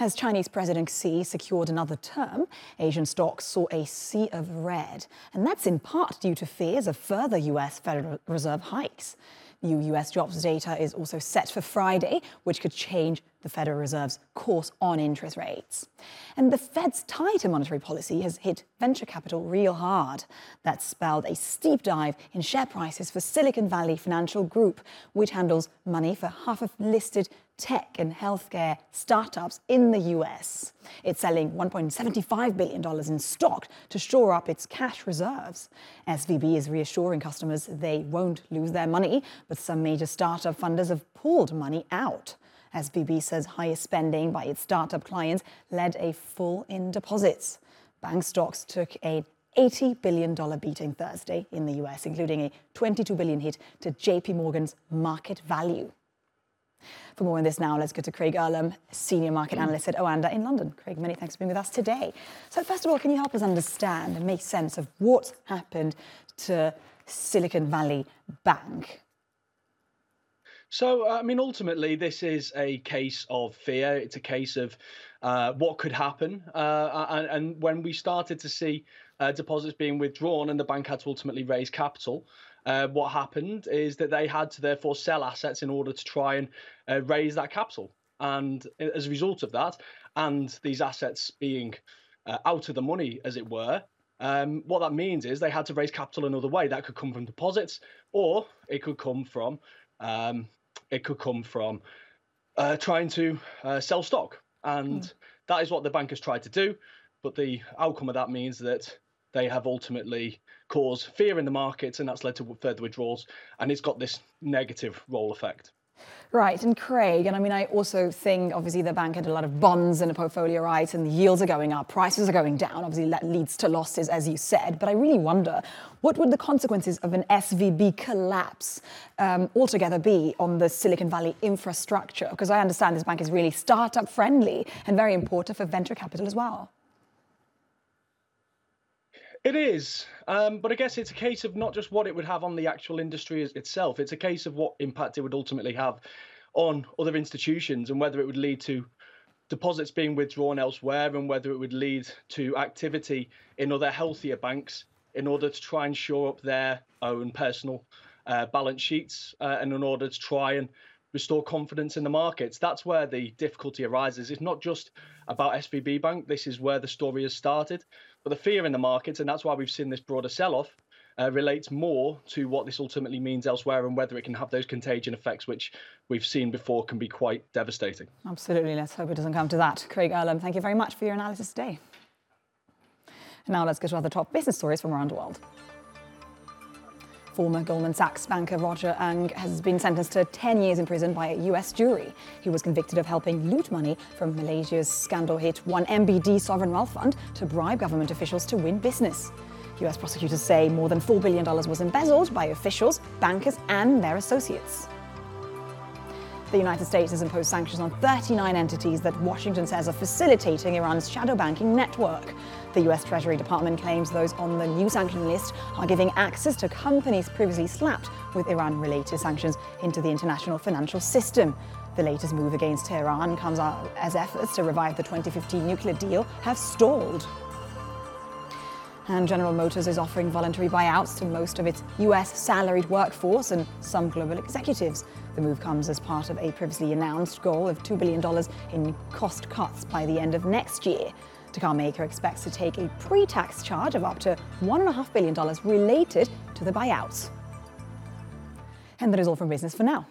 As Chinese President Xi secured another term, Asian stocks saw a sea of red. And that's in part due to fears of further US Federal Reserve hikes. New US jobs data is also set for Friday, which could change the Federal Reserve's course on interest rates. And the Fed's tighter monetary policy has hit venture capital real hard. That spelled a steep dive in share prices for Silicon Valley Financial Group, which handles money for half of listed tech and healthcare startups in the US. It's selling $1.75 billion in stock to shore up its cash reserves. SVB is reassuring customers they won't lose their money, but some major startup funders have pulled money out. SVB says higher spending by its startup clients led a fall in deposits. Bank stocks took a $80 billion beating Thursday in the US, including a 22 billion hit to JP Morgan's market value. For more on this now, let's go to Craig Erlam, Senior Market Analyst at Oanda in London. Craig, many thanks for being with us today. So first of all, can you help us understand and make sense of what's happened to Silicon Valley Bank? So, I mean, ultimately, this is a case of fear. It's a case of uh, what could happen. Uh, and, and, when we started to see uh, deposits being withdrawn and the bank had to ultimately raise capital, uh, what happened is that they had to therefore sell assets in order to try and uh, raise that capital. And as a result of that, and these assets being uh, out of the money, as it were, um, what that means is they had to raise capital another way. That could come from deposits, or it could come from um, it could come from uh, trying to uh, sell stock, and mm. that is what the bank has tried to do. But the outcome of that means that they have ultimately caused fear in the markets, and that's led to further withdrawals, and it's got this negative roll effect. Right, and Craig, and I mean, I also think obviously the bank had a lot of bonds in the portfolio, right? And the yields are going up, prices are going down. Obviously, that leads to losses, as you said. But I really wonder what would the consequences of an SVB collapse um, altogether be on the Silicon Valley infrastructure? Because I understand this bank is really startup friendly and very important for venture capital as well. It is, um, but I guess it's a case of not just what it would have on the actual industry itself. It's a case of what impact it would ultimately have on other institutions and whether it would lead to deposits being withdrawn elsewhere and whether it would lead to activity in other healthier banks in order to try and shore up their own personal uh, balance sheets uh, and in order to try and restore confidence in the markets. That's where the difficulty arises. It's not just about SVB Bank. This is where the story has started. But the fear in the markets, and that's why we've seen this broader sell off, uh, relates more to what this ultimately means elsewhere and whether it can have those contagion effects, which we've seen before can be quite devastating. Absolutely. Let's hope it doesn't come to that. Craig Erlam, thank you very much for your analysis today. And now let's get to other top business stories from around the world. Former Goldman Sachs banker Roger Ng has been sentenced to 10 years in prison by a US jury. He was convicted of helping loot money from Malaysia's scandal hit 1MDB sovereign wealth fund to bribe government officials to win business. US prosecutors say more than $4 billion was embezzled by officials, bankers, and their associates. The United States has imposed sanctions on 39 entities that Washington says are facilitating Iran's shadow banking network. The US Treasury Department claims those on the new sanction list are giving access to companies previously slapped with Iran related sanctions into the international financial system. The latest move against Tehran comes as efforts to revive the 2015 nuclear deal have stalled. And General Motors is offering voluntary buyouts to most of its US salaried workforce and some global executives. The move comes as part of a previously announced goal of $2 billion in cost cuts by the end of next year. The car maker expects to take a pre tax charge of up to $1.5 billion related to the buyouts. And that is all from business for now.